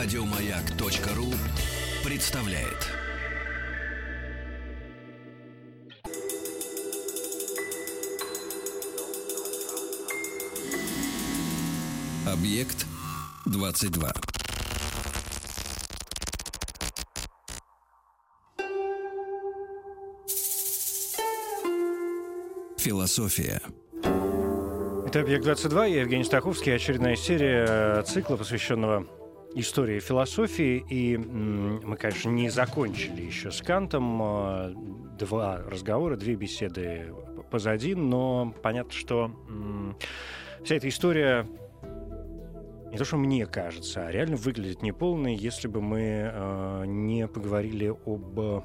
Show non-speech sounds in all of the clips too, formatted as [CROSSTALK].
Радиомаяк.ру представляет. Объект 22. Философия. Это «Объект-22», я Евгений Стаховский, очередная серия цикла, посвященного истории философии. И мы, конечно, не закончили еще с Кантом. А, два разговора, две беседы позади, но понятно, что вся эта история не то, что мне кажется, а реально выглядит неполной, если бы мы э, не поговорили об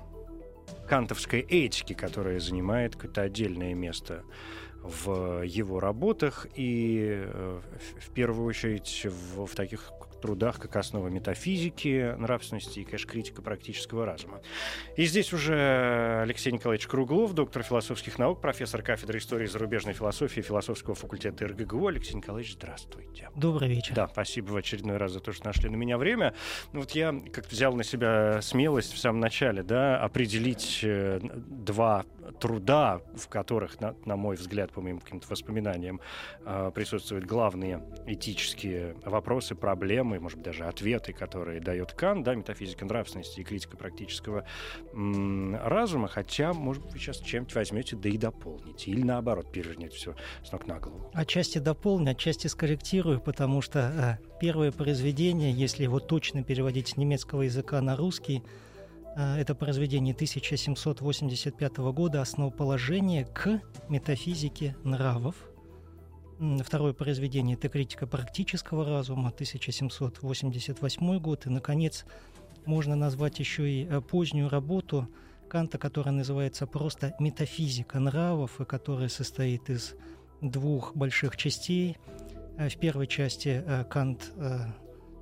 кантовской этике, которая занимает какое-то отдельное место в его работах и э, в первую очередь в, в таких трудах как основа метафизики, нравственности и, конечно, критика практического разума. И здесь уже Алексей Николаевич Круглов, доктор философских наук, профессор кафедры истории зарубежной философии философского факультета РГГУ. Алексей Николаевич, здравствуйте. Добрый вечер. Да, спасибо в очередной раз за то, что нашли на меня время. Ну, вот я как-то взял на себя смелость в самом начале, да, определить э, два труда, в которых, на, на мой взгляд, по моим каким-то воспоминаниям, э, присутствуют главные этические вопросы, проблемы, может быть, даже ответы, которые дает Кан, да, метафизика нравственности и критика практического м- разума, хотя, может быть, вы сейчас чем-то возьмете, да и дополните, или наоборот, перевернете все с ног на голову. Отчасти дополню, отчасти скорректирую, потому что э, первое произведение, если его точно переводить с немецкого языка на русский, это произведение 1785 года «Основоположение к метафизике нравов», Второе произведение – это «Критика практического разума», 1788 год. И, наконец, можно назвать еще и э, позднюю работу Канта, которая называется просто «Метафизика нравов», и которая состоит из двух больших частей. Э, в первой части э, Кант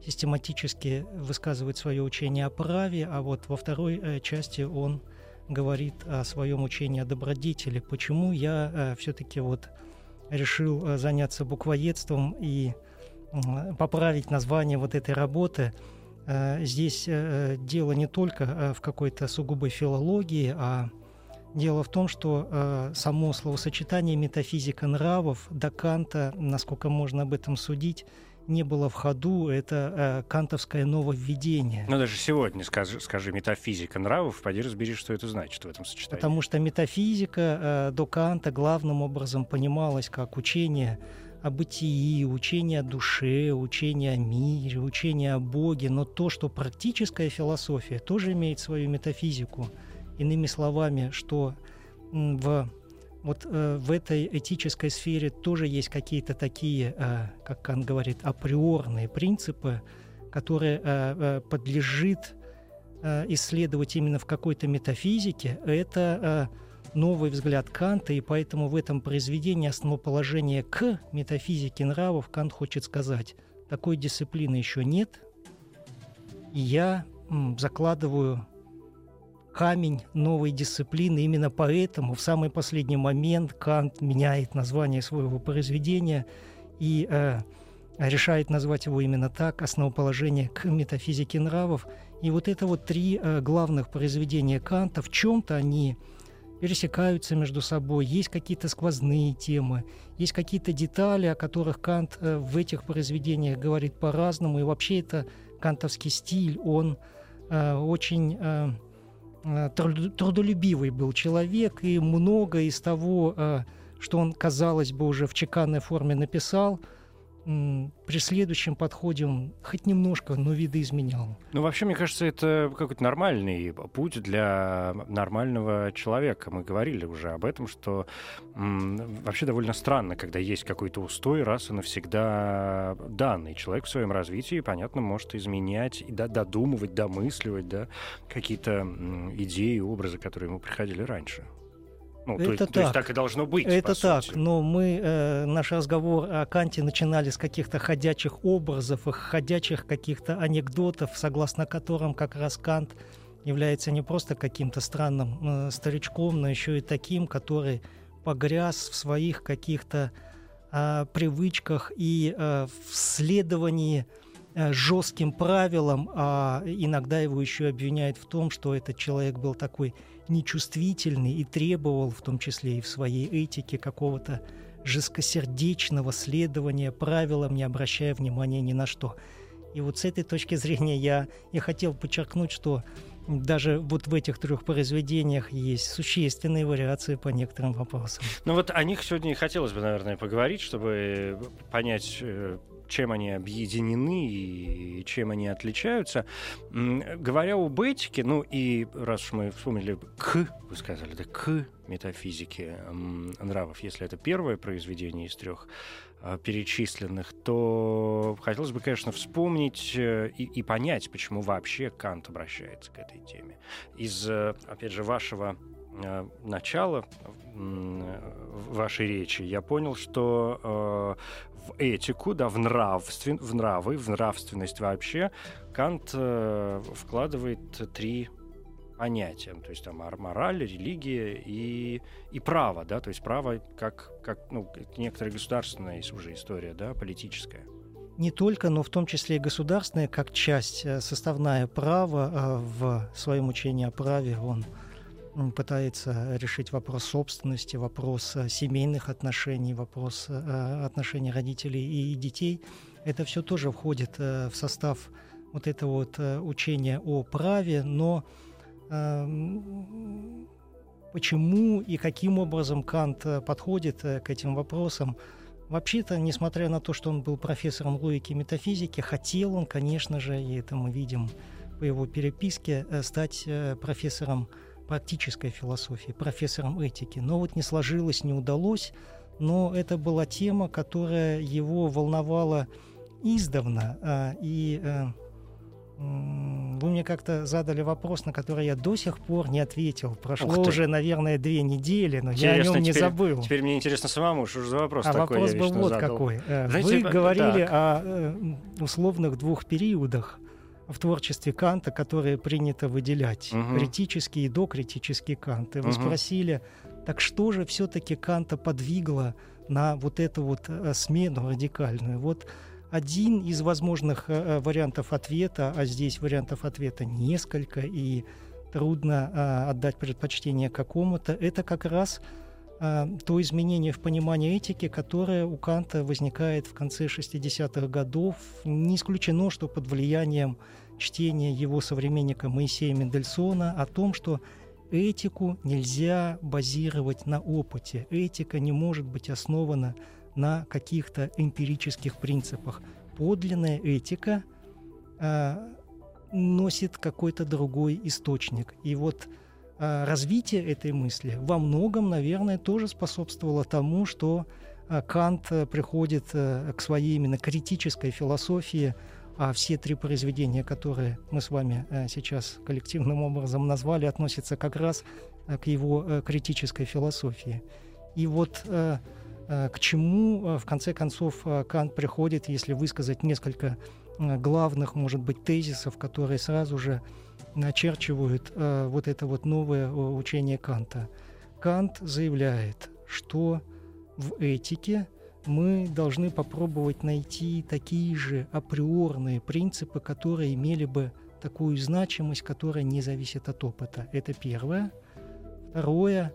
систематически высказывает свое учение о праве, а вот во второй части он говорит о своем учении о добродетели. Почему я все-таки вот решил э, заняться буквоедством и поправить название вот этой работы. Э, здесь э, дело не только в какой-то сугубой филологии, а дело в том, что само словосочетание метафизика нравов до Канта, насколько можно об этом судить, не было в ходу, это э, кантовское нововведение. Ну, даже сегодня скажи, скажи метафизика нравов, пойди разбери, что это значит в этом сочетании. Потому что метафизика э, до Канта главным образом понималась как учение о бытии, учение о душе, учение о мире, учение о Боге, но то, что практическая философия тоже имеет свою метафизику. Иными словами, что в вот э, в этой этической сфере тоже есть какие-то такие, э, как он говорит, априорные принципы, которые э, э, подлежит э, исследовать именно в какой-то метафизике. Это э, новый взгляд Канта, и поэтому в этом произведении основоположение к метафизике нравов Кант хочет сказать, такой дисциплины еще нет, и я м, закладываю камень новой дисциплины. Именно поэтому в самый последний момент Кант меняет название своего произведения и э, решает назвать его именно так, основоположение к метафизике нравов. И вот это вот три э, главных произведения Канта, в чем-то они пересекаются между собой, есть какие-то сквозные темы, есть какие-то детали, о которых Кант э, в этих произведениях говорит по-разному, и вообще это кантовский стиль, он э, очень... Э, трудолюбивый был человек, и много из того, э, что он, казалось бы, уже в чеканной форме написал – при следующем подходе он хоть немножко, но видоизменял. Ну, вообще, мне кажется, это какой-то нормальный путь для нормального человека. Мы говорили уже об этом, что вообще довольно странно, когда есть какой-то устой раз и навсегда данный. Человек в своем развитии, понятно, может изменять, и додумывать, домысливать да, какие-то идеи, образы, которые ему приходили раньше. Ну, это то, так. то есть так и должно быть. Это так, сути. но мы э, наш разговор о Канте начинали с каких-то ходячих образов, и ходячих каких-то анекдотов, согласно которым как раз Кант является не просто каким-то странным э, старичком, но еще и таким, который погряз в своих каких-то э, привычках и э, в следовании э, жестким правилам, а иногда его еще обвиняют в том, что этот человек был такой нечувствительный и требовал, в том числе и в своей этике, какого-то жесткосердечного следования правилам, не обращая внимания ни на что. И вот с этой точки зрения я, я хотел подчеркнуть, что даже вот в этих трех произведениях есть существенные вариации по некоторым вопросам. Ну вот о них сегодня и хотелось бы, наверное, поговорить, чтобы понять, э, чем они объединены и чем они отличаются. Говоря об этике, ну и раз уж мы вспомнили к, вы сказали, да, к метафизике нравов, если это первое произведение из трех а, перечисленных, то хотелось бы, конечно, вспомнить э, и, и понять, почему вообще Кант обращается к этой теме. Из, э, опять же, вашего э, начала вашей речи я понял, что в этику, да, в, нравствен, в нравы, в нравственность вообще Кант вкладывает три понятиям, то есть там мораль, религия и, и право, да, то есть право как, как ну, некоторая государственная уже история, да, политическая. Не только, но в том числе и государственная, как часть, э, составная права э, в своем учении о праве, он пытается решить вопрос собственности, вопрос э, семейных отношений, вопрос отношений родителей и детей. Это все тоже входит в состав вот этого вот учения о праве, но Эм, почему и каким образом Кант э, подходит э, к этим вопросам. Вообще-то, несмотря на то, что он был профессором логики и метафизики, хотел он, конечно же, и это мы видим по его переписке, э, стать профессором практической философии, профессором этики. Но вот не сложилось, не удалось. Но это была тема, которая его волновала издавна. И вы мне как-то задали вопрос, на который я до сих пор не ответил. Прошло уже, наверное, две недели, но интересно, я о нем не теперь, забыл. Теперь мне интересно самому, что же за вопрос а такой вопрос был вот задал. какой. Э, Знаете, Вы говорили так. о э, условных двух периодах в творчестве Канта, которые принято выделять. Угу. Критический и докритический Кант. И вы угу. спросили, так что же все-таки Канта подвигло на вот эту вот э, смену радикальную? Вот один из возможных э, э, вариантов ответа, а здесь вариантов ответа несколько, и трудно отдать предпочтение какому-то, это как раз то изменение в понимании этики, которое у Канта возникает в конце 60-х годов. Не исключено, что под влиянием чтения его современника Моисея Мендельсона о том, что этику нельзя базировать на опыте. Этика не может быть основана на каких-то эмпирических принципах. Подлинная этика э, носит какой-то другой источник. И вот э, развитие этой мысли во многом, наверное, тоже способствовало тому, что э, Кант приходит э, к своей именно критической философии, а все три произведения, которые мы с вами э, сейчас коллективным образом назвали, относятся как раз э, к его э, критической философии. И вот к чему, в конце концов, Кант приходит, если высказать несколько главных, может быть, тезисов, которые сразу же начерчивают вот это вот новое учение Канта. Кант заявляет, что в этике мы должны попробовать найти такие же априорные принципы, которые имели бы такую значимость, которая не зависит от опыта. Это первое. Второе.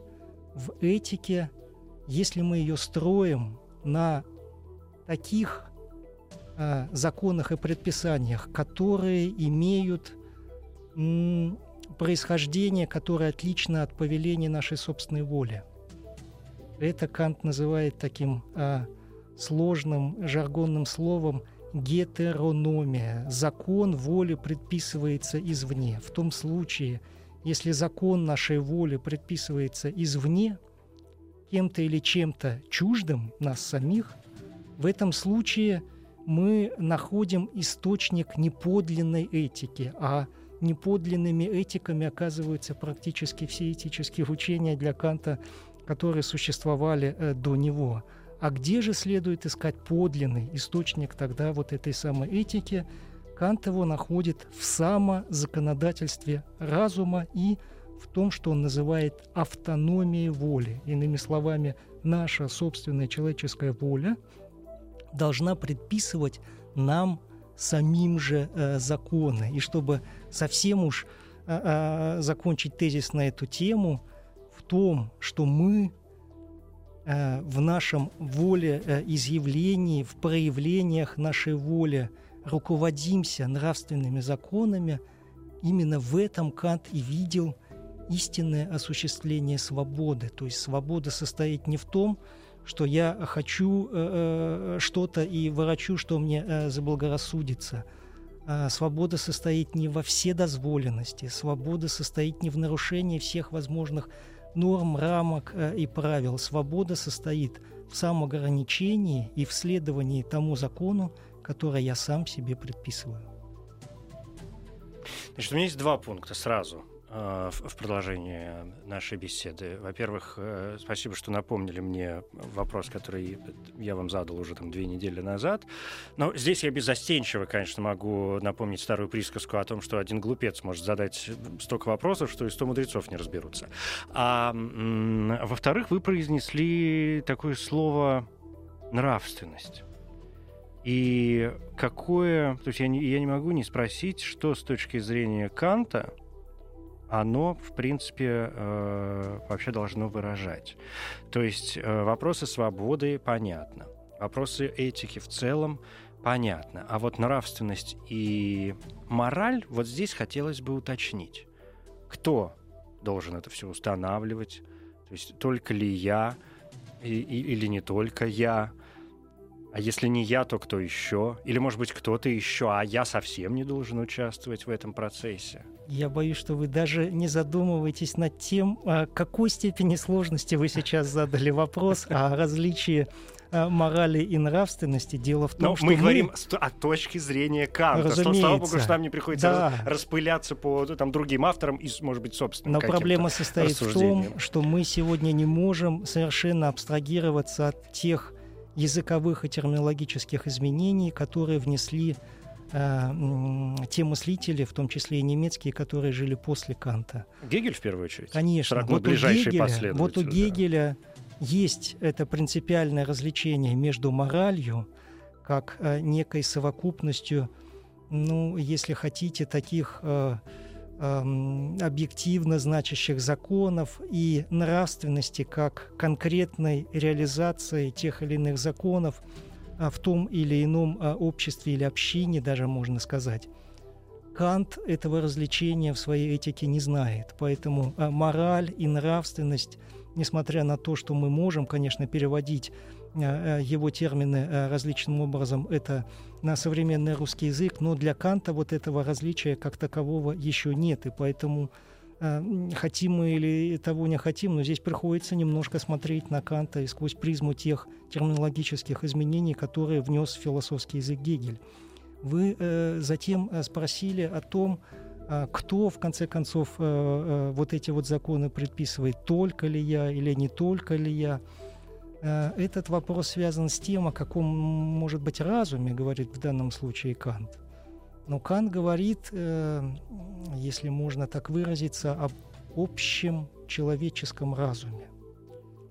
В этике если мы ее строим на таких э, законах и предписаниях, которые имеют м, происхождение, которое отлично от повеления нашей собственной воли. Это Кант называет таким э, сложным жаргонным словом гетерономия. Закон воли предписывается извне. В том случае, если закон нашей воли предписывается извне, кем-то или чем-то чуждым нас самих, в этом случае мы находим источник неподлинной этики, а неподлинными этиками оказываются практически все этические учения для Канта, которые существовали э, до него. А где же следует искать подлинный источник тогда вот этой самой этики? Кант его находит в самозаконодательстве разума и в том, что он называет автономией воли. Иными словами, наша собственная человеческая воля должна предписывать нам самим же э, законы. И чтобы совсем уж э, э, закончить тезис на эту тему, в том, что мы э, в нашем воле э, изъявлении, в проявлениях нашей воли руководимся нравственными законами, именно в этом Кант и видел истинное осуществление свободы. То есть свобода состоит не в том, что я хочу э, э, что-то и ворочу, что мне э, заблагорассудится. А свобода состоит не во вседозволенности, свобода состоит не в нарушении всех возможных норм, рамок э, и правил. Свобода состоит в самоограничении и в следовании тому закону, который я сам себе предписываю. Значит, у меня есть два пункта сразу. Э, в продолжение нашей беседы. Во-первых, э, спасибо, что напомнили мне вопрос, который я вам задал уже там две недели назад. Но здесь я безостенчиво, конечно, могу напомнить старую присказку о том, что один глупец может задать столько вопросов, что и сто мудрецов не разберутся. А во-вторых, вы произнесли такое слово «нравственность». И какое... То есть я не, я не могу не спросить, что с точки зрения Канта – оно, в принципе, э, вообще должно выражать. То есть э, вопросы свободы понятно, вопросы этики в целом понятно, а вот нравственность и мораль вот здесь хотелось бы уточнить. Кто должен это все устанавливать? То есть только ли я и, и, или не только я? А если не я, то кто еще? Или, может быть, кто-то еще, а я совсем не должен участвовать в этом процессе? Я боюсь, что вы даже не задумываетесь над тем, а, какой степени сложности вы сейчас задали вопрос о [LAUGHS] различии а, морали и нравственности. Дело в том, Но что мы, мы говорим о точке зрения Канта. Разумеется. Слава богу, что нам не приходится да. распыляться по там, другим авторам и, может быть, собственным Но проблема состоит в том, что мы сегодня не можем совершенно абстрагироваться от тех языковых и терминологических изменений, которые внесли Э, те мыслители, в том числе и немецкие, которые жили после Канта. Гегель в первую очередь? Конечно. Вот у, Гегеля, вот у Гегеля есть это принципиальное развлечение между моралью, как э, некой совокупностью, ну, если хотите, таких э, объективно значащих законов и нравственности, как конкретной реализации тех или иных законов – а, в том или ином а, обществе или общине, даже можно сказать. Кант этого развлечения в своей этике не знает, поэтому а, мораль и нравственность, несмотря на то, что мы можем, конечно, переводить его термины различным образом, это на современный русский язык, но для Канта вот этого различия как такового еще нет, и поэтому Э, хотим мы или того не хотим, но здесь приходится немножко смотреть на Канта и сквозь призму тех терминологических изменений, которые внес в философский язык Гегель. Вы э, затем э, спросили о том, э, кто, в конце концов, э, э, вот эти вот законы предписывает, только ли я или не только ли я. Э, этот вопрос связан с тем, о каком, может быть, разуме, говорит в данном случае Кант. Но Кан говорит, э, если можно так выразиться, об общем человеческом разуме.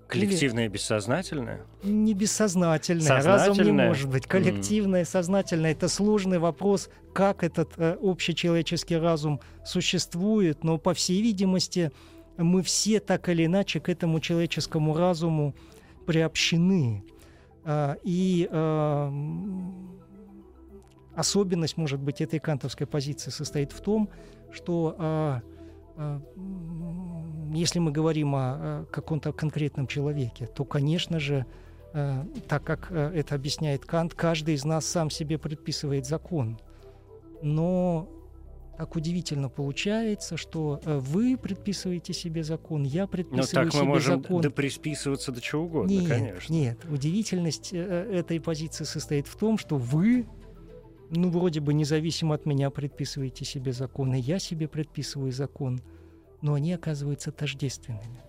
Коллективное и бессознательное? Не бессознательное. Разум не может быть. Коллективное, mm. сознательное – это сложный вопрос, как этот э, общечеловеческий разум существует. Но, по всей видимости, мы все так или иначе к этому человеческому разуму приобщены. Э, и э, особенность, может быть, этой кантовской позиции состоит в том, что а, а, если мы говорим о, каком-то конкретном человеке, то, конечно же, а, так как а, это объясняет Кант, каждый из нас сам себе предписывает закон. Но так удивительно получается, что а, вы предписываете себе закон, я предписываю Но так себе мы можем закон. Да присписываться до чего угодно, нет, конечно. Нет, удивительность э, этой позиции состоит в том, что вы ну, вроде бы независимо от меня предписываете себе законы, я себе предписываю закон, но они оказываются тождественными.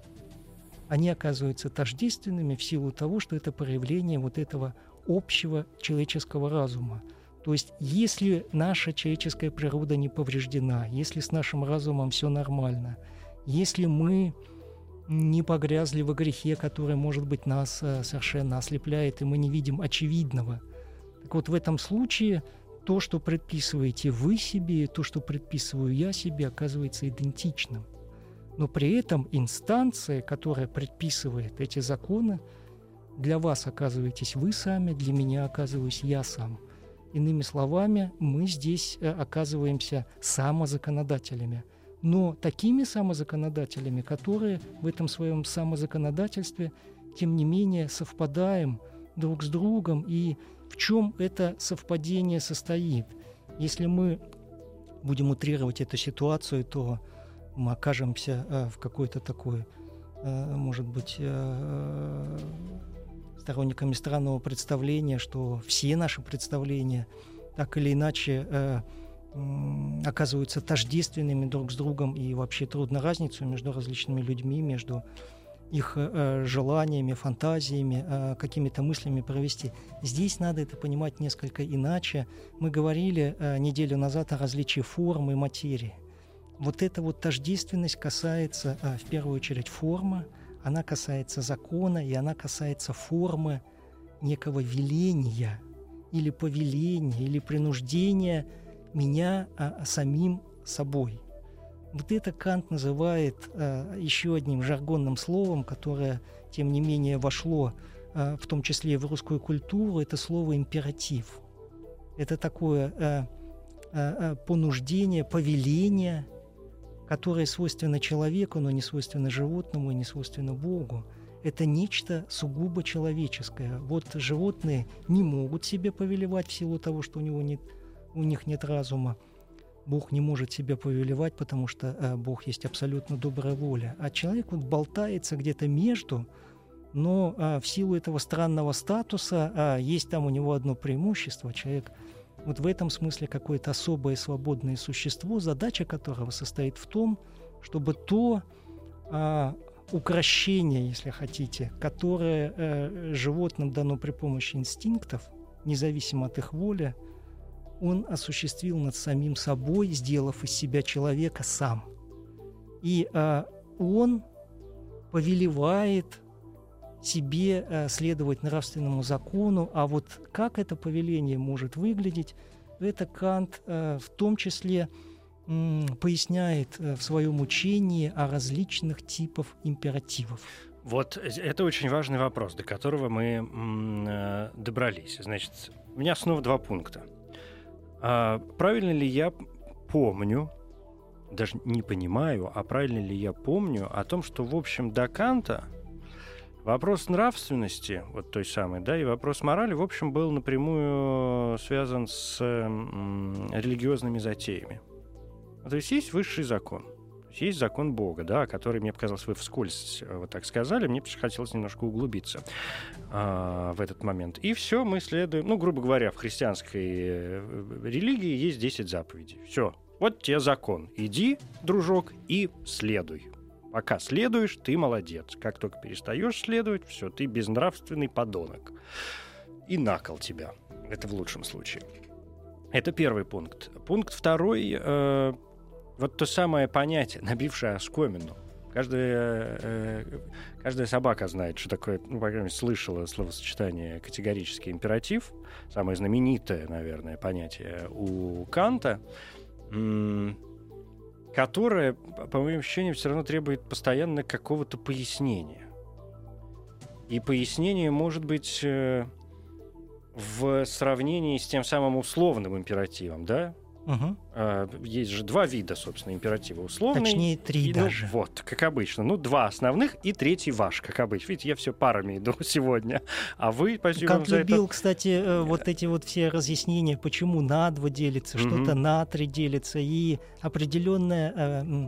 Они оказываются тождественными в силу того, что это проявление вот этого общего человеческого разума. То есть, если наша человеческая природа не повреждена, если с нашим разумом все нормально, если мы не погрязли во грехе, который, может быть, нас э, совершенно ослепляет, и мы не видим очевидного. Так вот, в этом случае то, что предписываете вы себе, то, что предписываю я себе, оказывается идентичным. Но при этом инстанция, которая предписывает эти законы, для вас оказываетесь вы сами, для меня оказываюсь я сам. Иными словами, мы здесь э, оказываемся самозаконодателями. Но такими самозаконодателями, которые в этом своем самозаконодательстве, тем не менее, совпадаем друг с другом. И в чем это совпадение состоит? Если мы будем утрировать эту ситуацию, то мы окажемся э, в какой-то такой, э, может быть, сторонниками странного представления, что все наши представления так или иначе оказываются тождественными друг с другом и вообще трудно разницу между различными людьми, между их э, желаниями, фантазиями, э, какими-то мыслями провести. Здесь надо это понимать несколько иначе. Мы говорили э, неделю назад о различии формы и материи. Вот эта вот тождественность касается а, в первую очередь формы, она касается закона, и она касается формы некого веления или повеления, или принуждения меня а, самим собой. Вот это Кант называет а, еще одним жаргонным словом, которое, тем не менее, вошло а, в том числе в русскую культуру, это слово императив. Это такое а, а, понуждение, повеление – которое свойственно человеку, но не свойственно животному и не свойственно Богу. Это нечто сугубо человеческое. Вот животные не могут себе повелевать в силу того, что у, него нет, у них нет разума. Бог не может себе повелевать, потому что э, Бог есть абсолютно добрая воля. А человек вот болтается где-то между, но э, в силу этого странного статуса э, есть там у него одно преимущество. Человек – вот в этом смысле какое-то особое свободное существо, задача которого состоит в том, чтобы то а, укращение, если хотите, которое э, животным дано при помощи инстинктов, независимо от их воли, он осуществил над самим собой, сделав из себя человека сам. И э, он повелевает себе э, следовать нравственному закону, а вот как это повеление может выглядеть, это Кант э, в том числе поясняет э, в своем учении о различных типах императивов. Вот это очень важный вопрос, до которого мы добрались. Значит, у меня снова два пункта. А правильно ли я помню, даже не понимаю, а правильно ли я помню о том, что, в общем, до Канта Вопрос нравственности, вот той самой, да, и вопрос морали, в общем, был напрямую связан с религиозными затеями. То есть есть высший закон, есть закон Бога, да, который, мне показалось, вы вскользь э, вот так сказали, мне хотелось немножко углубиться а, в этот момент. И все, мы следуем, ну, грубо говоря, в христианской э, религии есть 10 заповедей. Все, вот тебе закон. Иди, дружок, и следуй. Пока следуешь, ты молодец. Как только перестаешь следовать, все, ты безнравственный подонок. И накол тебя. Это в лучшем случае. Это первый пункт. Пункт второй. Э, вот то самое понятие, набившее оскомину. Каждая, э, каждая собака знает, что такое, ну, по крайней мере, слышала словосочетание категорический императив. Самое знаменитое, наверное, понятие у Канта которая, по моим ощущениям, все равно требует постоянно какого-то пояснения. И пояснение может быть э, в сравнении с тем самым условным императивом, да? Угу. Есть же два вида, собственно, императива. Условный. Точнее, три и, ну, даже. Вот, как обычно. Ну, два основных и третий ваш, как обычно. Видите, я все парами иду [LAUGHS] сегодня. А вы, спасибо Как любил, это... кстати, э, вот эти вот все разъяснения, почему на два делится, угу. что-то на три делится, и определенное э,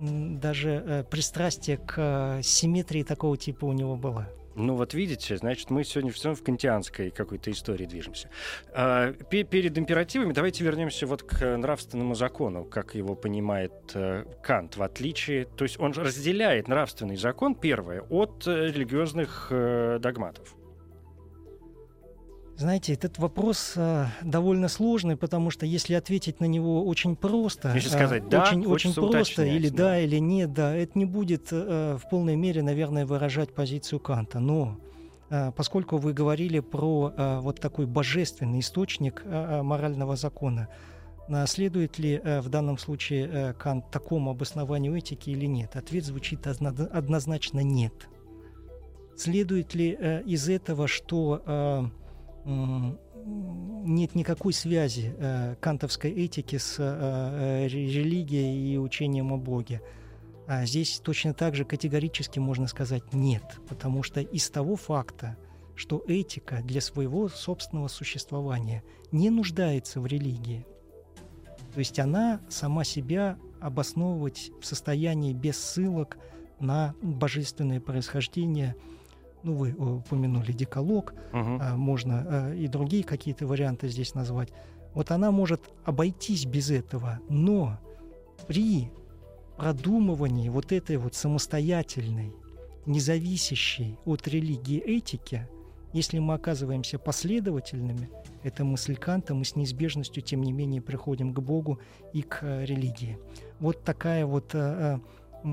даже э, пристрастие к симметрии такого типа у него было. Ну вот видите, значит, мы сегодня все в кантианской какой-то истории движемся. А, перед императивами давайте вернемся вот к нравственному закону, как его понимает э, Кант, в отличие... То есть он разделяет нравственный закон, первое, от э, религиозных э, догматов. Знаете, этот вопрос э, довольно сложный, потому что если ответить на него очень просто, если сказать э, да, очень, очень просто, или да. или нет, да, это не будет э, в полной мере, наверное, выражать позицию Канта. Но э, поскольку вы говорили про э, вот такой божественный источник э, морального закона, следует ли в данном случае Кант такому обоснованию этики или нет? Ответ звучит однозначно нет. Следует ли из этого, что нет никакой связи кантовской этики с религией и учением о Боге? А здесь точно так же категорически можно сказать нет, потому что из того факта, что этика для своего собственного существования не нуждается в религии, то есть она сама себя обосновывать в состоянии без ссылок на божественное происхождение. Ну, вы упомянули деколог, угу. можно а, и другие какие-то варианты здесь назвать. Вот она может обойтись без этого, но при продумывании вот этой вот самостоятельной, независящей от религии этики, если мы оказываемся последовательными, это мысль Канта, мы с неизбежностью, тем не менее, приходим к Богу и к э, религии. Вот такая вот э, э,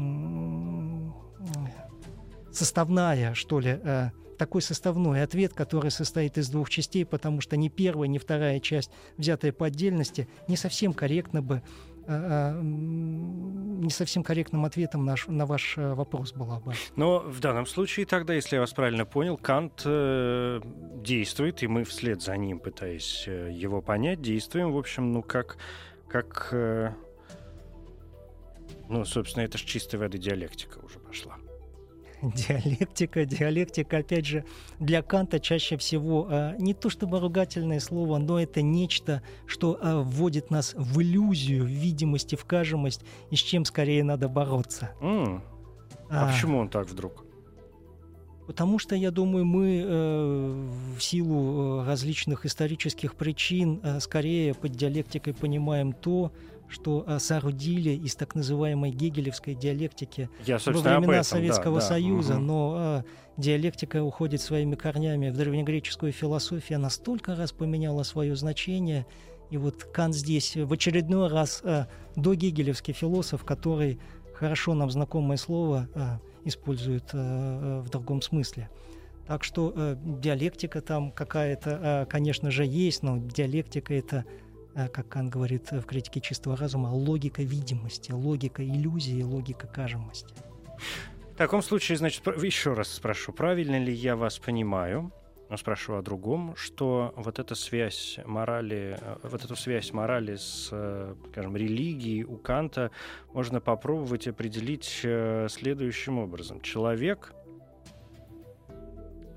составная, что ли, э, такой составной ответ, который состоит из двух частей, потому что ни первая, ни вторая часть, взятая по отдельности, не совсем корректно бы Э, э, не совсем корректным ответом наш, на ваш э, вопрос была бы. Но в данном случае тогда, если я вас правильно понял, Кант э, действует, и мы вслед за ним, пытаясь его понять, действуем, в общем, ну как, как э, ну, собственно, это же чистой воды диалектика уже пошла. [LAUGHS] диалектика. Диалектика, опять же, для Канта чаще всего э, не то чтобы ругательное слово, но это нечто, что э, вводит нас в иллюзию, в видимость в кажемость, и с чем скорее надо бороться. Mm. А, а почему он так вдруг? Потому что, я думаю, мы э, в силу э, различных исторических причин э, скорее под диалектикой понимаем то, что а, соорудили из так называемой гегелевской диалектики Я, во времена этом, Советского да, Союза, угу. но а, диалектика уходит своими корнями в древнегреческую философию, она столько раз поменяла свое значение, и вот Кант здесь в очередной раз а, до гегелевский философ, который хорошо нам знакомое слово а, использует в другом смысле. Так что э, диалектика там какая-то, э, конечно же, есть, но диалектика это Э, как Кан говорит в критике чистого разума, логика видимости, логика иллюзии, логика кажемости. В таком случае, значит, еще раз спрошу, правильно ли я вас понимаю, но спрошу о другом, что вот эта связь морали, э, вот эту связь морали с, э, скажем, религией у Канта можно попробовать определить следующим образом. Человек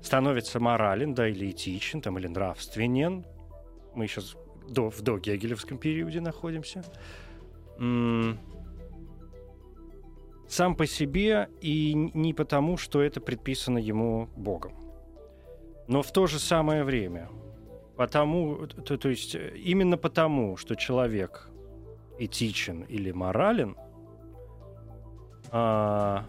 становится морален, да, или этичен, там, или нравственен. Мы сейчас до, в догегелевском периоде находимся. Сам по себе и не потому, что это предписано ему Богом. Но в то же самое время, потому, то, то есть именно потому, что человек этичен или морален, а,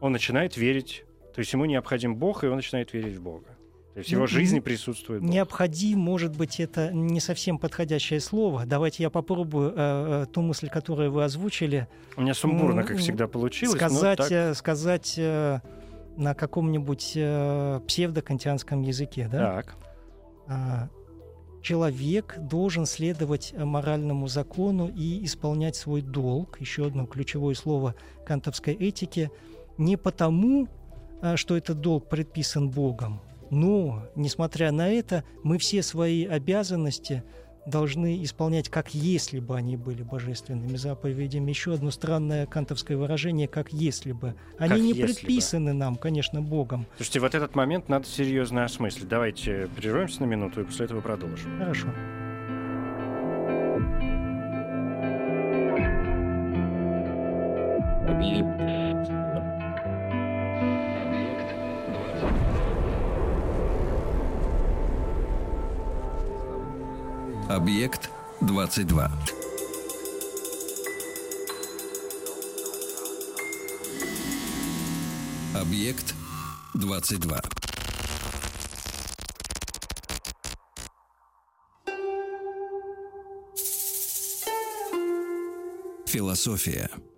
он начинает верить, то есть ему необходим Бог, и он начинает верить в Бога. То есть его жизни присутствует Бог. Необходим, может быть, это не совсем подходящее слово. Давайте я попробую э, э ту мысль, которую вы озвучили. У меня сумбурно, как всегда, получилось. Сказать, так... э, сказать э, на каком-нибудь э, псевдокантианском языке, да? Так. А, человек должен следовать моральному закону и исполнять свой долг. Еще одно ключевое слово кантовской этики. Не потому, э, что этот долг предписан Богом, но, несмотря на это, мы все свои обязанности должны исполнять, как если бы они были божественными заповедями. Еще одно странное кантовское выражение, как если бы. Они как не предписаны бы. нам, конечно, Богом. Слушайте, вот этот момент надо серьезно осмыслить. Давайте прервемся на минуту и после этого продолжим. Хорошо. Объект 22. Объект 22. Философия.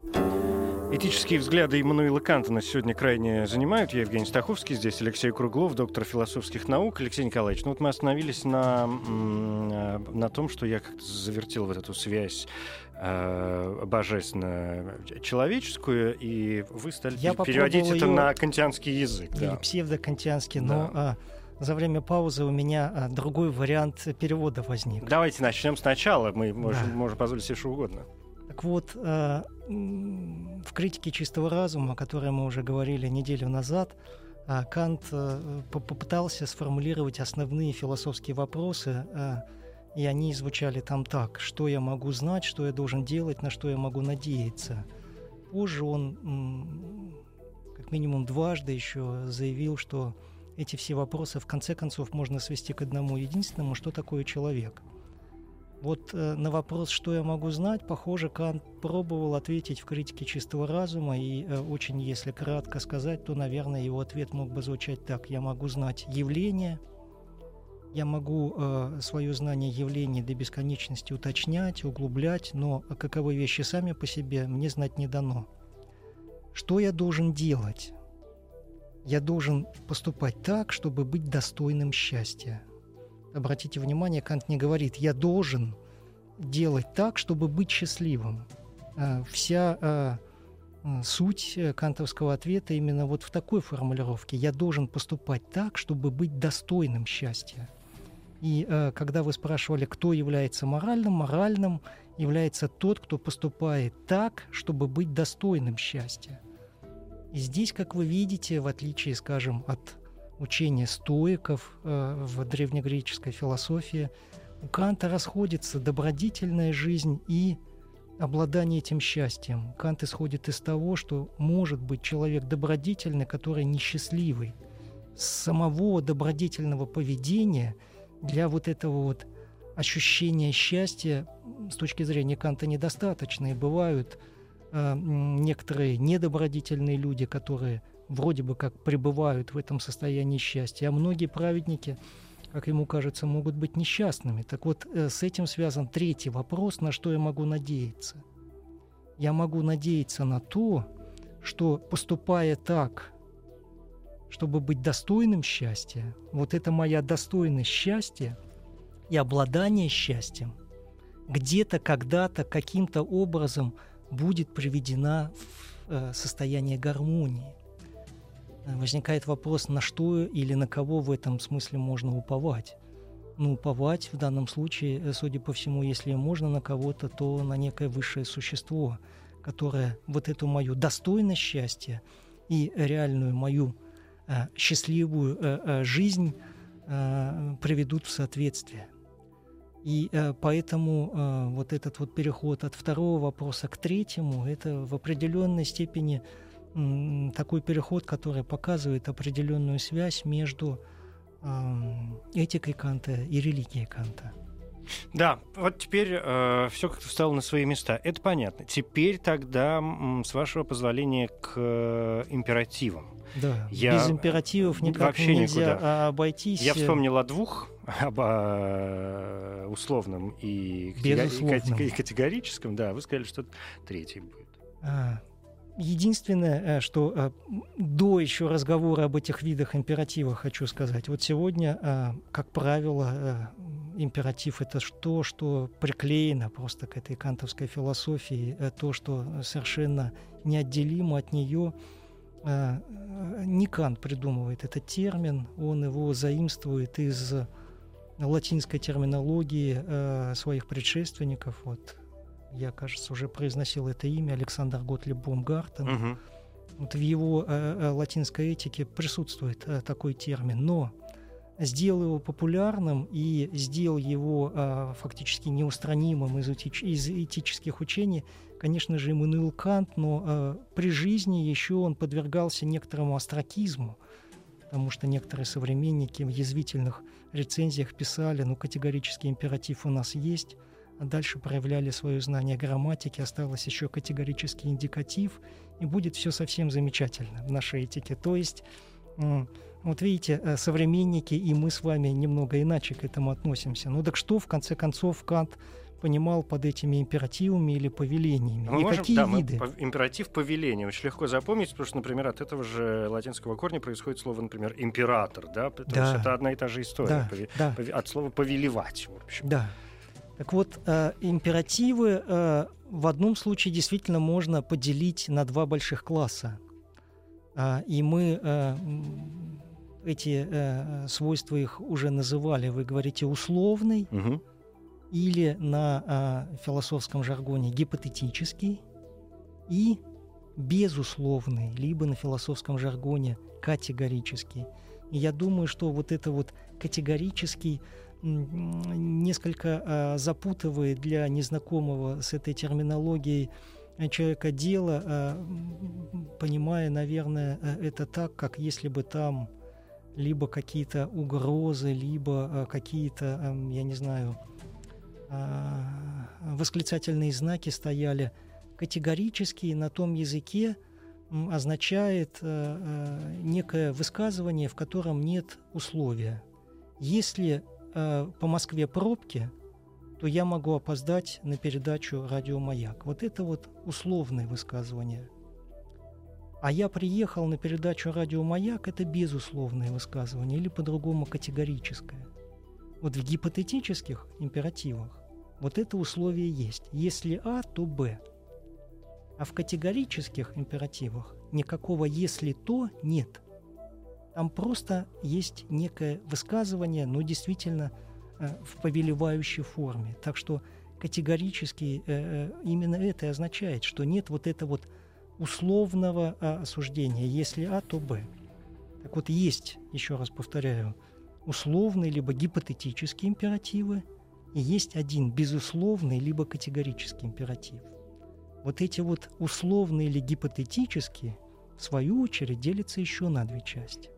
Этические взгляды Иммануила Канта нас сегодня крайне занимают. Я Евгений Стаховский, здесь Алексей Круглов, доктор философских наук. Алексей Николаевич, ну вот мы остановились на, на том, что я как-то завертел вот эту связь э, божественно-человеческую, и вы стали я переводить это на кантианский язык. Или да. псевдокантианский, но... Да. А, за время паузы у меня а, другой вариант перевода возник. Давайте начнем сначала. Мы можем, да. можем позволить себе что угодно. Так вот, э, в критике чистого разума, о которой мы уже говорили неделю назад, э, Кант э, попытался сформулировать основные философские вопросы, и они звучали там так, что я могу знать, что я должен делать, на что я могу надеяться. Позже он как минимум дважды еще заявил, что эти все вопросы в конце концов можно свести к одному единственному, что такое человек – вот э, на вопрос, что я могу знать, похоже, Кант пробовал ответить в критике чистого разума, и э, очень, если кратко сказать, то, наверное, его ответ мог бы звучать так. Я могу знать явление, я могу э, свое знание явлений до бесконечности уточнять, углублять, но каковы вещи сами по себе мне знать не дано. Что я должен делать? Я должен поступать так, чтобы быть достойным счастья обратите внимание, Кант не говорит «я должен делать так, чтобы быть счастливым». А, вся а, суть э, кантовского ответа именно вот в такой формулировке «я должен поступать так, чтобы быть достойным счастья». И когда вы спрашивали, кто является моральным, моральным является тот, кто поступает так, чтобы быть достойным счастья. И здесь, как вы видите, в отличие, скажем, от учение стоиков э, в древнегреческой философии, у Канта расходится добродетельная жизнь и обладание этим счастьем. Кант исходит из того, что может быть человек добродетельный, который несчастливый. Самого добродетельного поведения для вот этого вот ощущения счастья с точки зрения Канта недостаточно. И бывают э, некоторые недобродетельные люди, которые вроде бы как пребывают в этом состоянии счастья, а многие праведники, как ему кажется, могут быть несчастными. Так вот, э, с этим связан третий вопрос, на что я могу надеяться. Я могу надеяться на то, что поступая так, чтобы быть достойным счастья, вот это моя достойность счастья и обладание счастьем где-то, когда-то, каким-то образом будет приведена в э, состояние гармонии возникает вопрос, на что или на кого в этом смысле можно уповать. Ну, уповать в данном случае, э, судя по всему, если можно на кого-то, то на некое высшее существо, которое вот эту мою достойность счастья и реальную мою э, счастливую э, э, жизнь э, приведут в соответствие. И э, поэтому э, вот этот вот переход от второго вопроса к третьему, это в определенной степени такой переход, который показывает определенную связь между этикой Канта и религией Канта. Да, вот теперь э, все как-то встало на свои места. Это понятно. Теперь тогда, с вашего позволения, к э, императивам. Да, Я... без императивов никак Вообще нельзя никуда. обойтись. Я вспомнил о двух, об э, условном и, Безусловном. и категорическом. Да, вы сказали, что третий будет. А, Единственное, э, что э, до еще разговора об этих видах императива хочу сказать. Вот сегодня, э, как правило, императив это то, что приклеено просто к этой кантовской философии, то, что совершенно неотделимо от нее. Не Кант придумывает этот термин, он его заимствует из латинской терминологии своих предшественников. Вот я, кажется, уже произносил это имя, Александр Готлиб Бумгартен. Угу. Вот в его э, э, латинской этике присутствует э, такой термин, но сделал его популярным и сделал его э, фактически неустранимым из, этич, из этических учений, конечно же, Иммануил Кант, но э, при жизни еще он подвергался некоторому астракизму, потому что некоторые современники в язвительных рецензиях писали, ну, категорический императив у нас есть, дальше проявляли свое знание грамматики, осталось еще категорический индикатив, и будет все совсем замечательно в нашей этике. То есть, вот видите, э, современники и мы с вами немного иначе к этому относимся. Ну так что, в конце концов, Кант понимал под этими императивами или повелениями. Мы и можем, какие да, мы виды? по- императив повеления очень легко запомнить, потому что, например, от этого же латинского корня происходит слово, например, император, да, то Да. есть это одна и та же история, Да, пове- да. пове- от слова повелевать, в общем. Да. Так вот, э, императивы э, в одном случае действительно можно поделить на два больших класса. А, и мы э, эти э, свойства их уже называли. Вы говорите условный Мгм. или на а, философском жаргоне гипотетический и безусловный, либо на философском жаргоне категорический. И я думаю, что вот это вот категорический несколько а, запутывает для незнакомого с этой терминологией э, человека дело, а, понимая, наверное, э, это так, как если бы там либо какие-то угрозы, либо а, какие-то, я не знаю, восклицательные знаки стояли. Категорически на том языке означает некое высказывание, в котором нет условия. Если э, по Москве пробки, то я могу опоздать на передачу «Радио Маяк». Вот это вот условное высказывание. А я приехал на передачу «Радио Маяк» — это безусловное высказывание или по-другому категорическое. Вот в гипотетических императивах вот это условие есть. Если А, то Б. А в категорических императивах никакого «если то» нет. Там просто есть некое высказывание, но действительно э, в повелевающей форме. Так что категорически э, э, именно это и означает, что нет вот это вот условного а, осуждения. Если А, то Б. Так вот, есть, еще раз повторяю, условные либо гипотетические императивы, и есть один безусловный либо категорический императив. Вот эти вот условные или гипотетические, в свою очередь, делятся еще на две части.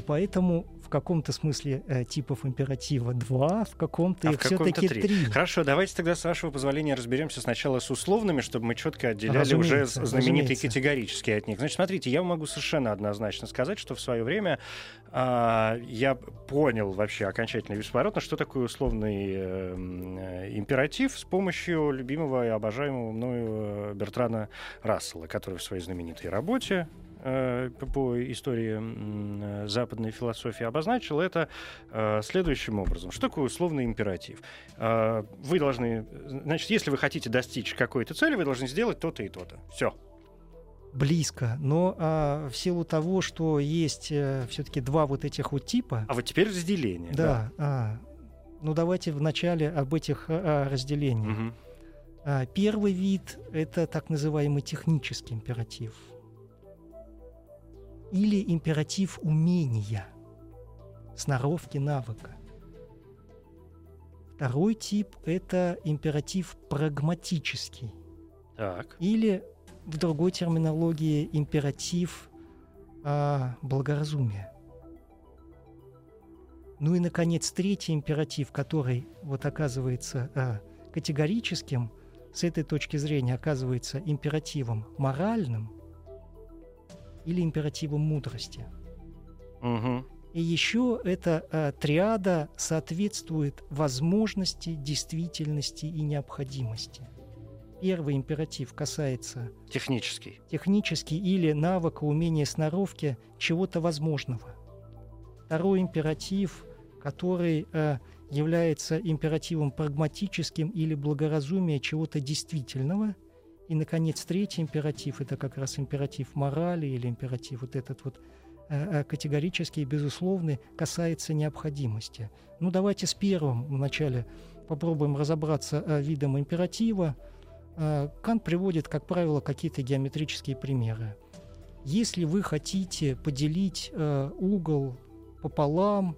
И поэтому в каком-то смысле э, типов императива два, в каком-то А их все-таки три. три. Хорошо, давайте тогда, с вашего позволения, разберемся сначала с условными, чтобы мы четко отделяли уже Разумеется, знаменитые разумеется. категорические от них. Значит, смотрите, я могу совершенно однозначно сказать, что в свое время а, я понял вообще окончательно и бесповоротно, что такое условный э, э, императив с помощью любимого и обожаемого мною э, Бертрана Рассела, который в своей знаменитой работе э, по- по истории э, западной философии обозначил это э, следующим образом. Что такое условный императив? Э, Вы должны, значит, если вы хотите достичь какой-то цели, вы должны сделать то-то и то-то. Все. Близко. Но а, в силу того, что есть все-таки два вот этих вот типа, А вот теперь разделение. да, а, ну давайте вначале об этих а, разделениях. Мгм. А, Первый вид — это так называемый технический императив. Или императив умения, сноровки навыка. Второй тип — это императив прагматический. Так. Или в другой терминологии императив а, благоразумия. Ну и, наконец, третий императив, который вот оказывается а, категорическим, с этой точки зрения оказывается императивом моральным или императивом мудрости. Мгм. И еще эта а, триада соответствует возможности, действительности и необходимости. Первый императив касается Технический. технически или навыка, умения, сноровки чего-то возможного. Второй императив, который э, является императивом прагматическим или благоразумия чего-то действительного. И, наконец, третий императив – это как раз императив морали или императив вот этот вот э, э, категорический, безусловный, касается необходимости. Ну, давайте с первым вначале попробуем разобраться э, видом императива. Кант приводит, как правило, какие-то геометрические примеры. Если вы хотите поделить угол пополам,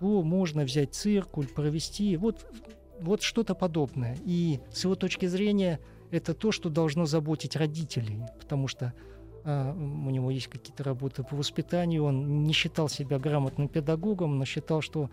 то можно взять циркуль, провести вот, вот что-то подобное. И с его точки зрения это то, что должно заботить родителей, потому что э, у него есть какие-то работы по воспитанию, он не считал себя грамотным педагогом, но считал, что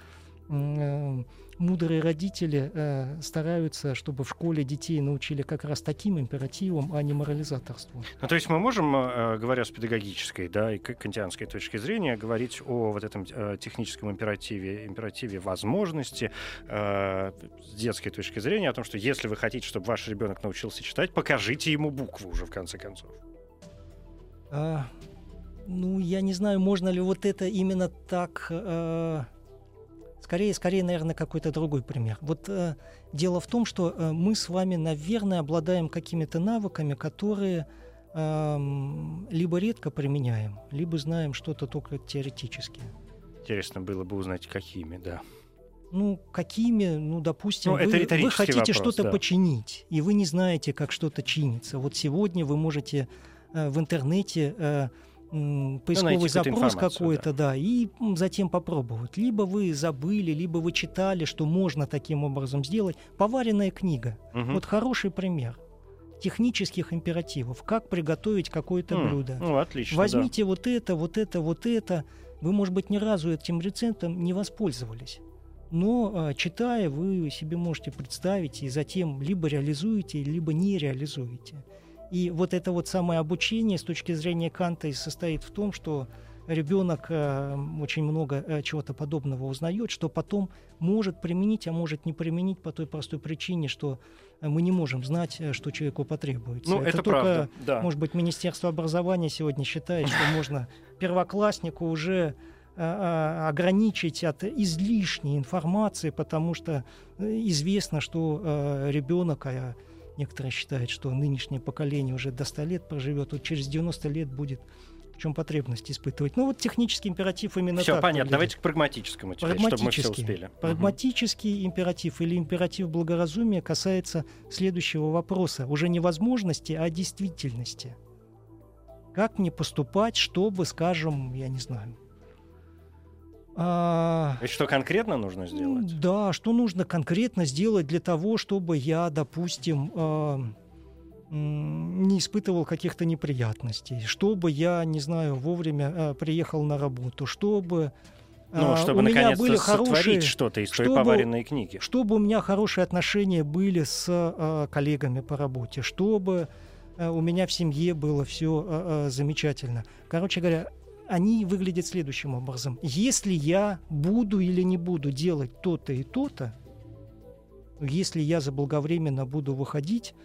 мудрые родители э, стараются, чтобы в школе детей научили как раз таким императивам, а не морализаторству. Ну, то есть мы можем, э, говоря с педагогической да, и кантианской точки зрения, говорить о вот этом э, техническом императиве, императиве возможности э, с детской точки зрения, о том, что если вы хотите, чтобы ваш ребенок научился читать, покажите ему букву уже в конце концов. А, ну, я не знаю, можно ли вот это именно так... Э, скорее, скорее, наверное, какой-то другой пример. Вот э, дело в том, что э, мы с вами, наверное, обладаем какими-то навыками, которые э, либо редко применяем, либо знаем что-то только теоретически. Интересно было бы узнать, какими, да. Ну, какими, ну, допустим, Ну, это вы, вы хотите что-то да. починить, и вы не знаете, как что-то чинится. Вот сегодня вы можете э, в интернете э, поисковый Ну, найти какую-то запрос какой-то, да. и м, затем попробовать. Либо вы забыли, либо вы читали, что можно таким образом сделать. Поваренная книга. Мгм. Вот хороший пример технических императивов. Как приготовить какое-то М, блюдо. Ну, отлично, Возьмите вот это, вот это, вот это. Вы, может быть, ни разу этим рецептом не воспользовались. Но а, читая, вы себе можете представить и затем либо реализуете, либо не реализуете. И вот это вот самое обучение с точки зрения Канта и состоит в том, что ребенок э, очень много э, чего-то подобного узнает, что потом может применить, а может не применить по той простой причине, что э, мы не можем знать, э, что человеку потребуется. Ну, это, только правда, да. может быть, Министерство образования сегодня считает, что [LAUGHS] можно первокласснику уже а, а, ограничить от излишней информации, потому что э, известно, что э, ребенок, а некоторые считают, что нынешнее поколение уже до 100 лет проживет, вот через 90 лет будет в чем потребность испытывать. Ну вот технический императив именно Все так понятно. выглядит. Давайте к прагматическому теперь, чтобы мы все успели. Прагматический императив или императив благоразумия касается следующего вопроса. Уже не возможности, а действительности. Как мне поступать, чтобы, скажем, я не знаю... а, И что конкретно нужно сделать? да, что нужно конкретно сделать для того, чтобы я, допустим, м, не испытывал каких-то неприятностей, чтобы я, не знаю, вовремя а, приехал на работу, чтобы Ну, а, чтобы у меня были хорошие, что-то из той чтобы- поваренной книги. чтобы у меня хорошие отношения были с а, коллегами по работе, чтобы у меня в семье было все замечательно. Короче говоря, они выглядят следующим образом. Если я буду или не буду делать то-то и то-то, если я заблаговременно буду выходить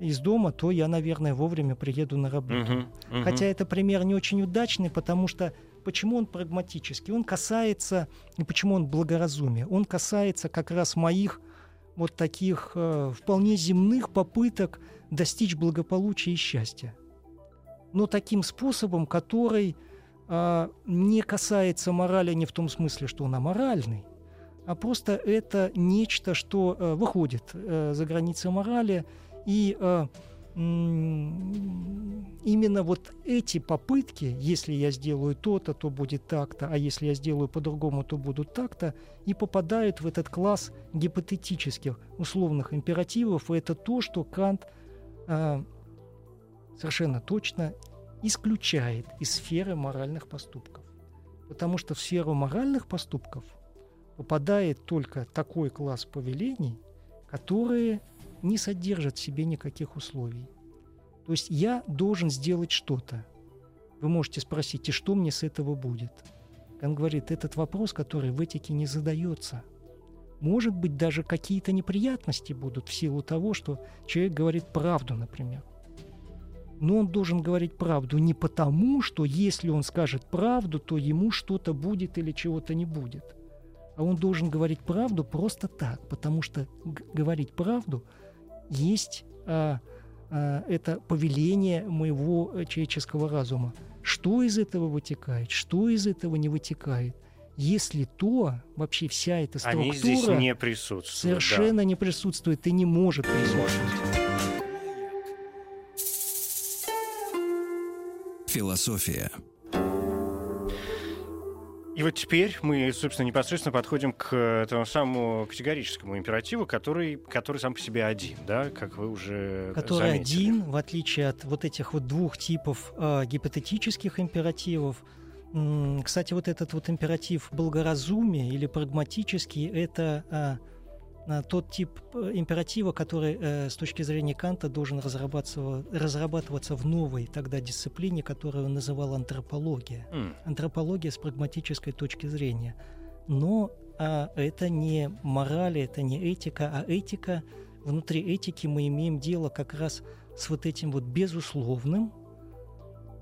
из дома, то я, наверное, вовремя приеду на работу. Мгм, мгм. Хотя это пример не очень удачный, потому что почему он прагматический? Он касается, и почему он благоразумие? Он касается как раз моих вот таких э, вполне земных попыток достичь благополучия и счастья. Но таким способом, который а, не касается морали не в том смысле, что он аморальный, а просто это нечто, что э, выходит э, за границы морали. И м, именно вот эти попытки, если я сделаю то-то, то будет так-то, а если я сделаю по-другому, то будут так-то, и попадают в этот класс гипотетических условных императивов, и это то, что Кант э, совершенно точно исключает из сферы моральных поступков. Потому что в сферу моральных поступков попадает только такой класс повелений, которые не содержат в себе никаких условий. То есть я должен сделать что-то. Вы можете спросить, и что мне с этого будет? Он говорит, этот вопрос, который в этике не задается. Может быть, даже какие-то неприятности будут в силу того, что человек говорит правду, например. Но он должен говорить правду не потому, что если он скажет правду, то ему что-то будет или чего-то не будет. А он должен говорить правду просто так, потому что говорить правду есть а, а, это повеление моего э, человеческого разума. Что из этого вытекает, что из этого не вытекает. Если то, вообще вся эта структура Они здесь не присутствуют. да. совершенно не присутствует и не может присутствовать. Философия. И вот теперь мы, собственно, непосредственно подходим к этому самому категорическому императиву, который, который сам по себе один, да, как вы уже который заметили. один, в отличие от вот этих вот двух типов э, гипотетических императивов, Кстати, вот этот вот императив благоразумия или прагматический – это а, тот тип э, императива, который э, с точки зрения Канта должен разрабатываться, разрабатываться в новой тогда дисциплине, которую он называл антропология. Mm. Антропология с прагматической точки зрения. Но а, это не мораль, это не этика, а этика. Внутри этики мы имеем дело как раз с вот этим вот безусловным,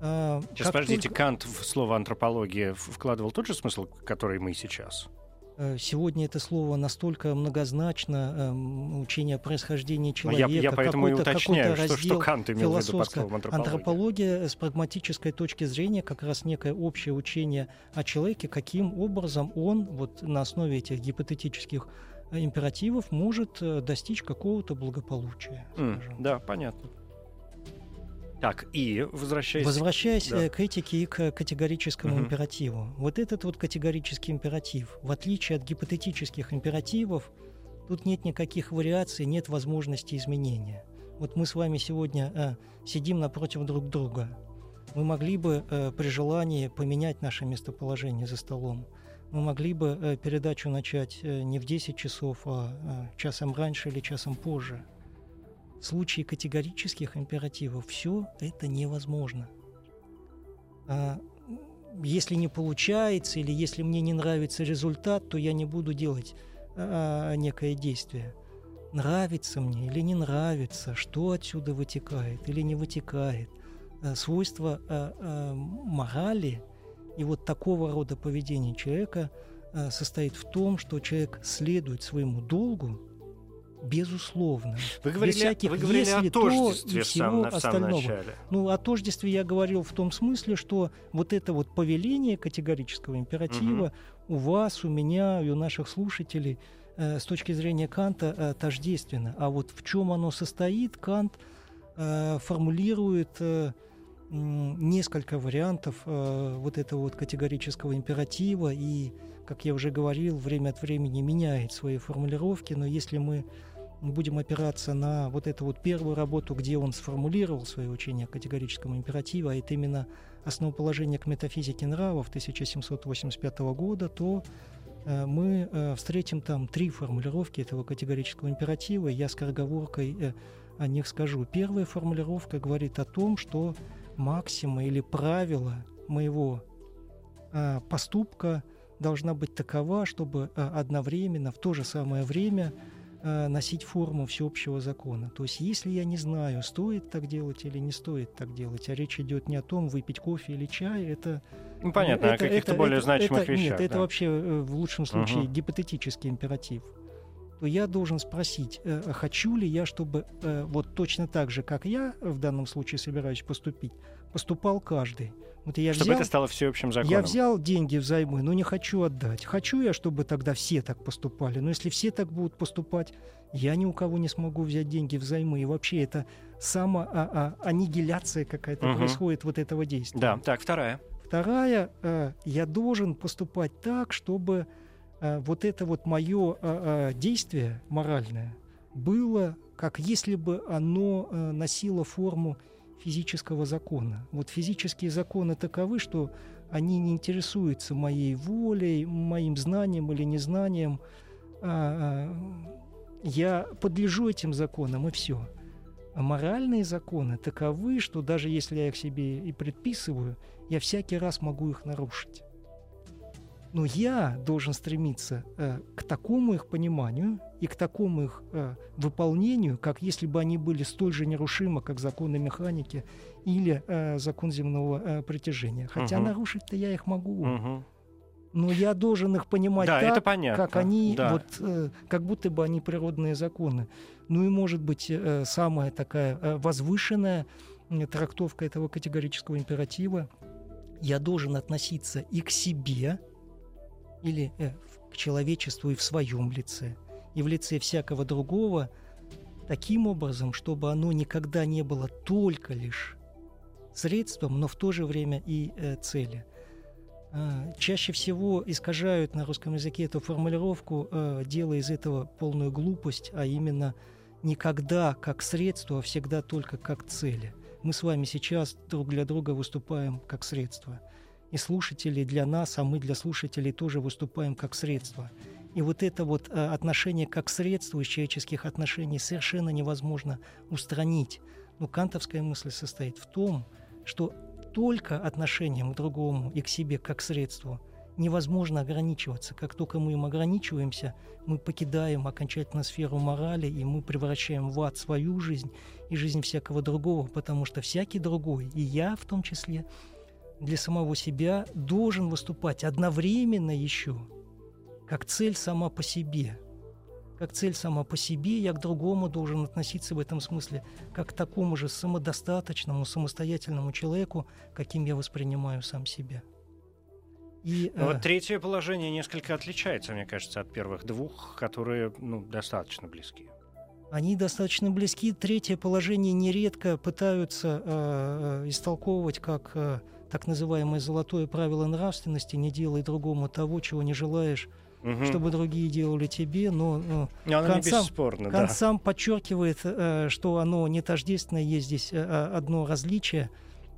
а, сейчас, как подождите, только... Кант в слово антропология вкладывал тот же смысл, который мы сейчас? Э, сегодня это слово настолько многозначно, эм, учение о происхождении человека, я, я поэтому и уточняю, что, что Кант имел в виду под словом антропология. Антропология с прагматической точки зрения как раз некое общее учение о человеке, каким образом он вот на основе этих гипотетических императивов может э, достичь какого-то благополучия. Mm, да, понятно. Так, и возвращаясь... Возвращаясь да. Э, к этике и к категорическому угу. императиву. Вот этот вот категорический императив, в отличие от гипотетических императивов, тут нет никаких вариаций, нет возможности изменения. Вот мы с вами сегодня э, сидим напротив друг друга. Мы могли бы э, при желании поменять наше местоположение за столом. Мы могли бы э, передачу начать э, не в 10 часов, а э, часом раньше или часом позже. В случае категорических императивов все это невозможно. А если не получается или если мне не нравится результат, то я не буду делать а, некое действие. Нравится мне или не нравится, что отсюда вытекает или не вытекает. А, свойство а, а, морали и вот такого рода поведения человека а, состоит в том, что человек следует своему долгу, безусловно. Вы говорили, всяких, вы говорили если, о тождестве то, всего сам, в самом начале. Ну, о тождестве я говорил в том смысле, что вот это вот повеление категорического императива угу. у вас, у меня и у наших слушателей э, с точки зрения Канта э, тождественно. А вот в чем оно состоит, Кант э, формулирует э, несколько вариантов э, вот этого вот категорического императива и как я уже говорил, время от времени меняет свои формулировки, но если мы будем опираться на вот эту вот первую работу, где он сформулировал свое учение о категорическом императиве, а это именно основоположение к метафизике нравов 1785 года, то э, мы э, встретим там три формулировки этого категорического императива. Я с скороговоркой э, о них скажу. Первая формулировка говорит о том, что максима или правило моего поступка должна быть такова, чтобы одновременно, в то же самое время носить форму всеобщего закона. То есть, если я не знаю, стоит так делать или не стоит так делать, а речь идет не о том, выпить кофе или чай, это... Ну, понятно, это, о каких-то более это, значимых это, вещах. Нет, да. это вообще э, в лучшем случае угу. гипотетический императив то я должен спросить, э, хочу ли я, чтобы э, вот точно так же, как я в данном случае собираюсь поступить, поступал каждый. Вот я чтобы взял, это стало всеобщим законом. Я взял деньги взаймы, но не хочу отдать. Хочу я, чтобы тогда все так поступали. Но если все так будут поступать, я ни у кого не смогу взять деньги взаймы. И вообще это самоаннигиляция какая-то угу. происходит вот этого действия. Да, так, вторая. Вторая, э, я должен поступать так, чтобы э, вот это вот мое э, действие моральное было, как если бы оно носило форму физического закона. Вот физические законы таковы, что они не интересуются моей волей, моим знанием или незнанием. А, а, я подлежу этим законам, и все. А моральные законы таковы, что даже если я их себе и предписываю, я всякий раз могу их нарушить. Но я должен стремиться э, к такому их пониманию и к такому их э, выполнению, как если бы они были столь же нерушимы, как законы механики или э, закон земного э, притяжения. Хотя угу. нарушить-то я их могу. Угу. Но я должен их понимать да, так, это понятно. как они, да. вот, э, как будто бы они природные законы. Ну и может быть э, самая такая э, возвышенная трактовка этого категорического императива. Я должен относиться и к себе, или э, к человечеству и в своем лице, и в лице всякого другого, таким образом, чтобы оно никогда не было только лишь средством, но в то же время и э, цели. Э, чаще всего искажают на русском языке эту формулировку, э, делая из этого полную глупость, а именно никогда как средство, а всегда только как цели. Мы с вами сейчас друг для друга выступаем как средство – И слушатели для нас, а мы для слушателей тоже выступаем как средство. И вот это вот э, отношение как средство из человеческих отношений совершенно невозможно устранить. Но кантовская мысль состоит в том, что только отношением к другому и к себе как средству невозможно ограничиваться. Как только мы им ограничиваемся, мы покидаем окончательно сферу морали, и мы превращаем в ад свою жизнь и жизнь всякого другого, потому что всякий другой, и я в том числе, для самого себя должен выступать одновременно еще как цель сама по себе. Как цель сама по себе, я к другому должен относиться в этом смысле как к такому же самодостаточному, самостоятельному человеку, каким я воспринимаю сам себя. И, э... вот третье положение несколько отличается, мне кажется, от первых двух, которые ну, достаточно близки. Они достаточно близки. Третье положение нередко пытаются э, э, истолковывать как э, так называемое золотое правило нравственности «не делай другому того, чего не желаешь, угу. чтобы другие делали тебе, но, но Кант, сам, Кант да. сам подчеркивает, э, что оно не тождественно, есть здесь э, одно различие,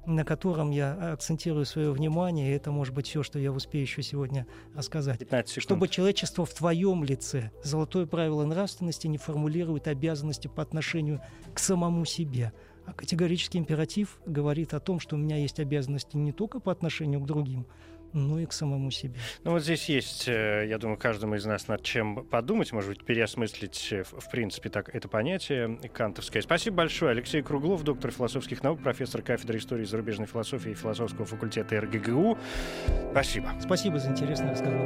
на котором я акцентирую свое внимание, и это может быть все, что я успею еще сегодня рассказать. Чтобы человечество в твоем лице, золотое правило нравственности не формулирует обязанности по отношению к самому себе, а категорический императив говорит о том, что у меня есть обязанности не только по отношению к другим, ну и к самому себе. Ну вот здесь есть, э, я думаю, каждому из нас над чем подумать, может быть, переосмыслить, э, в принципе, так, это понятие кантовское. Спасибо большое. Алексей Круглов, доктор философских наук, профессор кафедры истории зарубежной философии и философского факультета РГГУ. Спасибо. Спасибо за интересный разговор.